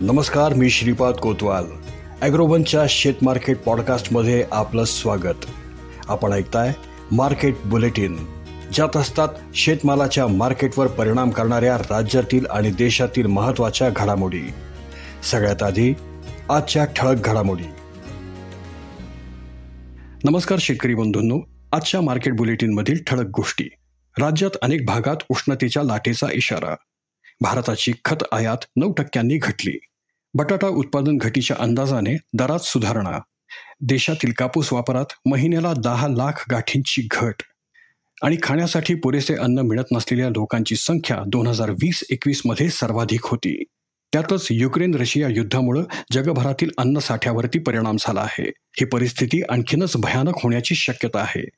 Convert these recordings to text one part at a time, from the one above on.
नमस्कार मी श्रीपाद कोतवाल. ॲग्रोवनच्या शेत मार्केट पॉडकास्टमध्ये आपलं स्वागत. आपण ऐकताय मार्केट बुलेटिन ज्यात असतात शेतमालाच्या मार्केटवर परिणाम करणाऱ्या राज्यातील आणि देशातील महत्त्वाच्या घडामोडी. सगळ्यात आधी आजच्या ठळक घडामोडी. नमस्कार शेतकरी बंधूंनो आजच्या मार्केट बुलेटिनमधील ठळक गोष्टी. राज्यात अनेक भागात उष्णतेच्या लाटेचा इशारा. भारताची खत आयात नऊ टक्क्यांनी घटली. बटाटा उत्पादन घटीच्या अंदाजाने दरात सुधारणा. देशातील कापूस वापरात महिन्याला दहा लाख गाठींची घट. आणि खाण्यासाठी पुरेसे अन्न मिळत नसलेल्या लोकांची संख्या दोन हजार वीस एकवीसमध्ये सर्वाधिक होती. त्यातच युक्रेन रशिया युद्धामुळे जगभरातील अन्न साठ्यावरती परिणाम झाला आहे. ही परिस्थिती आणखीनच भयानक होण्याची शक्यता आहे.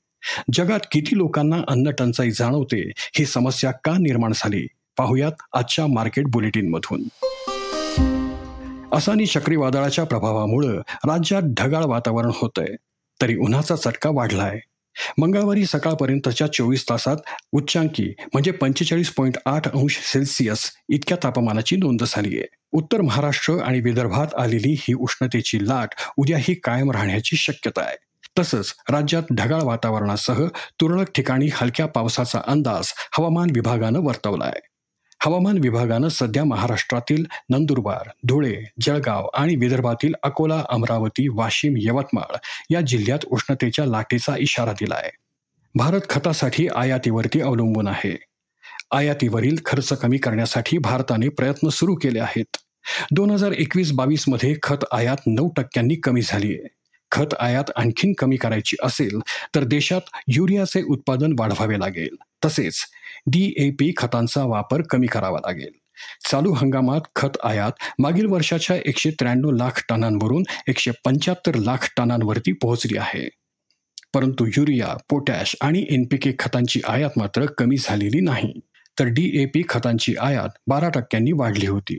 जगात किती लोकांना अन्न टंचाई जाणवते ही समस्या का निर्माण झाली? पाहुयात आजच्या मार्केट बुलेटिनमधून. असानी चक्रीवादळाच्या प्रभावामुळं राज्यात ढगाळ वातावरण होतंय. तरी उन्हाचा चटका वाढलाय. मंगळवारी सकाळपर्यंतच्या चोवीस तासात उच्चांकी म्हणजे पंचेचाळीस पॉईंट आठ अंश सेल्सिअस इतक्या तापमानाची नोंद झाली आहे. उत्तर महाराष्ट्र आणि विदर्भात आलेली ही उष्णतेची लाट उद्याही कायम राहण्याची शक्यता आहे. तसंच राज्यात ढगाळ वातावरणासह तुरळक ठिकाणी हलक्या पावसाचा अंदाज हवामान विभागानं वर्तवला आहे हवामान विभागानं सध्या महाराष्ट्रातील नंदुरबार धुळे जळगाव आणि विदर्भातील अकोला अमरावती वाशिम यवतमाळ या जिल्ह्यात उष्णतेच्या लाटेचा इशारा दिला आहे भारत खतासाठी आयातीवरती अवलंबून आहे. आयातीवरील खर्च कमी करण्यासाठी भारताने प्रयत्न सुरू केले आहेत. दोन हजार एकवीस बावीसमध्ये खत आयात नऊ टक्क्यांनी कमी झाली आहे खत आयात आणखीन कमी करायची असेल तर देशात युरियाचे उत्पादन वाढवावे लागेल. तसेच डीएपी खतांचा वापर कमी करावा लागेल. चालू हंगामात खत आयात मागील वर्षाच्या एकशे त्र्याण्णव लाख टनांवरून एकशे पंच्याहत्तर लाख टनांवरती पोहोचली आहे. परंतु युरिया पोटॅश आणि एनपीके खतांची आयात मात्र कमी झालेली नाही. तर डीएपी खतांची आयात बारा टक्क्यांनी वाढली होती.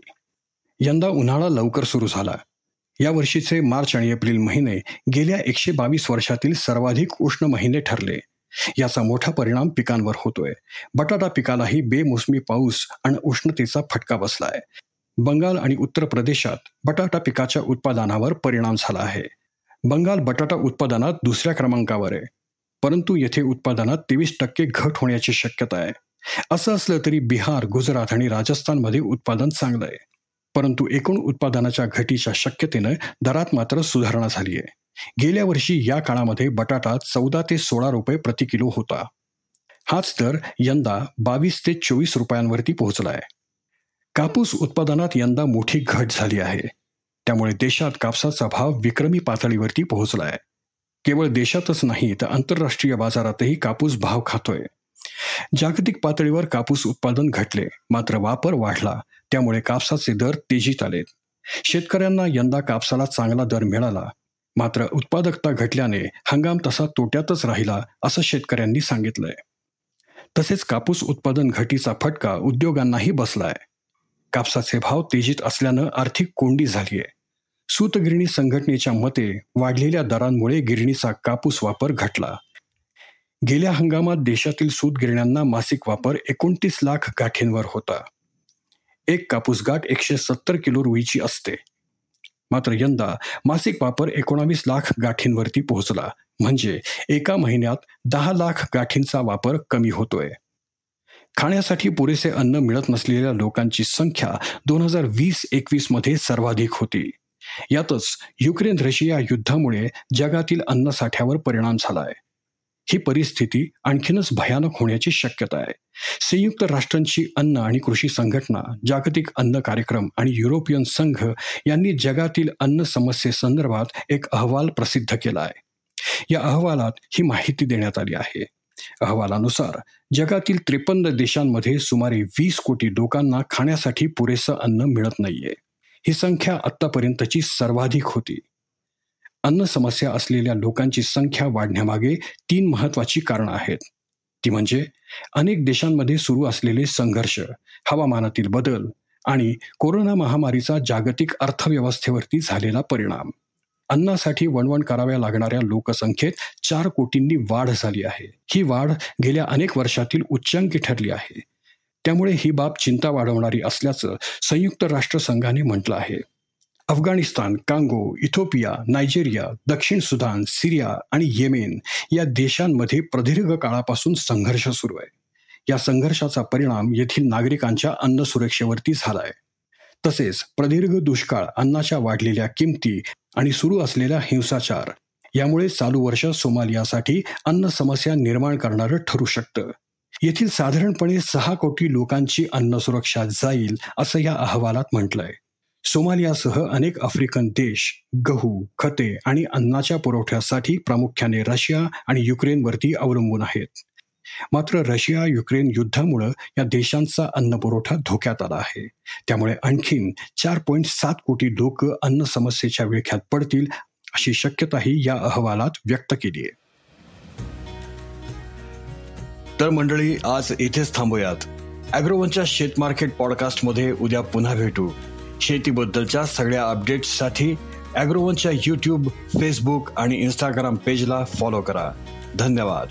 यंदा उन्हाळा लवकर सुरू झाला. या वर्षीचे मार्च आणि एप्रिल महिने गेल्या एकशे बावीस वर्षातील सर्वाधिक उष्ण महिने ठरले. याचा मोठा परिणाम पिकांवर होतोय. बटाटा पिकालाही बेमोसमी पाऊस आणि उष्णतेचा फटका बसलाय. बंगाल आणि उत्तर प्रदेशात बटाटा पिकाच्या उत्पादनावर परिणाम झाला आहे. बंगाल बटाटा उत्पादनात दुसऱ्या क्रमांकावर आहे. परंतु येथे उत्पादनात तेवीस टक्के घट होण्याची शक्यता आहे. असं असलं तरी बिहार गुजरात आणि राजस्थानमध्ये उत्पादन चांगलं आहे. परंतु एकूण उत्पादनाच्या घटीच्या शक्यतेनं दरात मात्र सुधारणा झाली आहे. गेल्या वर्षी या काळामध्ये बटाटा चौदा ते सोळा रुपये प्रति किलो होता. हाच दर यंदा बावीस ते चोवीस रुपयांवरती पोहोचलाय कापूस उत्पादनात यंदा मोठी घट झाली आहे. त्यामुळे देशात कापसाचा भाव विक्रमी पातळीवरती पोहोचलाय केवळ देशातच नाही तर आंतरराष्ट्रीय बाजारातही कापूस भाव खातोय. जागतिक पातळीवर कापूस उत्पादन घटले मात्र वापर वाढला. त्यामुळे कापसाचे दर तेजीत आलेत. शेतकऱ्यांना यंदा कापसाला चांगला दर मिळाला. मात्र उत्पादकता घटल्याने हंगाम तसा तोट्यातच राहिला असं शेतकऱ्यांनी सांगितलंय. तसेच कापूस उत्पादन घटीचा फटका उद्योगांनाही बसलाय. कापसाचे भाव तेजीत असल्यानं आर्थिक कोंडी झालीय. सूतगिरणी संघटनेच्या मते वाढलेल्या दरांमुळे गिरणीचा कापूस वापर घटला. गेल्या हंगामात देशातील सूतगिरण्यांना मासिक वापर एकोणतीस लाख गाठींवर होता. एक कापूस गाठ एकशे सत्तर किलो रुईची असते. मात्र यंदा मासिक वापर एकोणावीस लाख गाठींवरती पोहोचला. म्हणजे एका महिन्यात दहा लाख गाठींचा वापर कमी होतोय. खाण्यासाठी पुरेसे अन्न मिळत नसलेल्या लोकांची संख्या दोन हजार वीस एकवीसमध्ये सर्वाधिक होती. यातच युक्रेन रशिया युद्धामुळे जगातील अन्नसाठ्यावर परिणाम झालाय. ही परिस्थिती आणखीनच भयानक होण्याची शक्यता आहे. संयुक्त राष्ट्रांची अन्न आणि कृषी संघटना जागतिक अन्न कार्यक्रम आणि युरोपियन संघ यांनी जगातील अन्न समस्येसंदर्भात एक अहवाल प्रसिद्ध केला आहे. या अहवालात ही माहिती देण्यात आली आहे. अहवालानुसार जगातील त्रेपन्न देशांमध्ये सुमारे वीस कोटी लोकांना खाण्यासाठी पुरेसं अन्न मिळत नाहीये. ही संख्या आतापर्यंतची सर्वाधिक होती. अन्न समस्या असलेल्या लोकांची संख्या वाढण्यामागे तीन महत्वाची कारणं आहेत. ती म्हणजे अनेक देशांमध्ये सुरू असलेले संघर्ष हवामानातील बदल आणि कोरोना महामारीचा जागतिक अर्थव्यवस्थेवरती झालेला परिणाम. अन्नासाठी वणवण कराव्या लागणाऱ्या लोकसंख्येत चार कोटींनी वाढ झाली आहे. ही वाढ गेल्या अनेक वर्षातील उच्चांकी ठरली आहे. त्यामुळे ही बाब चिंता वाढवणारी असल्याचं संयुक्त राष्ट्रसंघाने म्हटलं आहे. अफगाणिस्तान कांगो इथोपिया नायजेरिया दक्षिण सुदान सिरिया आणि येमेन या देशांमध्ये प्रदीर्घ काळापासून संघर्ष सुरू आहे. या संघर्षाचा परिणाम येथील नागरिकांच्या अन्न सुरक्षेवरती झालाय. तसेच प्रदीर्घ दुष्काळ अन्नाच्या वाढलेल्या किमती आणि सुरू असलेला हिंसाचार यामुळे चालू वर्ष सोमालियासाठी अन्न समस्या निर्माण करणारं ठरू शकतं. येथील साधारणपणे सहा कोटी लोकांची अन्न सुरक्षा जाईल असं या अहवालात म्हटलंय. सोमालियासह अनेक आफ्रिकन देश गहू खते आणि अन्नाच्या पुरवठ्यासाठी प्रामुख्याने रशिया आणि युक्रेनवरती अवलंबून आहेत. मात्र रशिया युक्रेन युद्धामुळं या देशांचा अन्न पुरवठा धोक्यात आला आहे. त्यामुळे आणखीन चार पॉईंट सात कोटी लोक अन्न समस्येच्या विळख्यात पडतील अशी शक्यताही या अहवालात व्यक्त केली आहे. तर मंडळी आज इथेच थांबूयात. अॅग्रोवनच्या शेत मार्केट पॉडकास्टमध्ये उद्या पुन्हा भेटू. शेतीबद्दलच्या सगळ्या अपडेट्ससाठी अॅग्रोवनच्या यूट्यूब फेसबुक आणि इंस्टाग्राम पेजला फॉलो करा. धन्यवाद.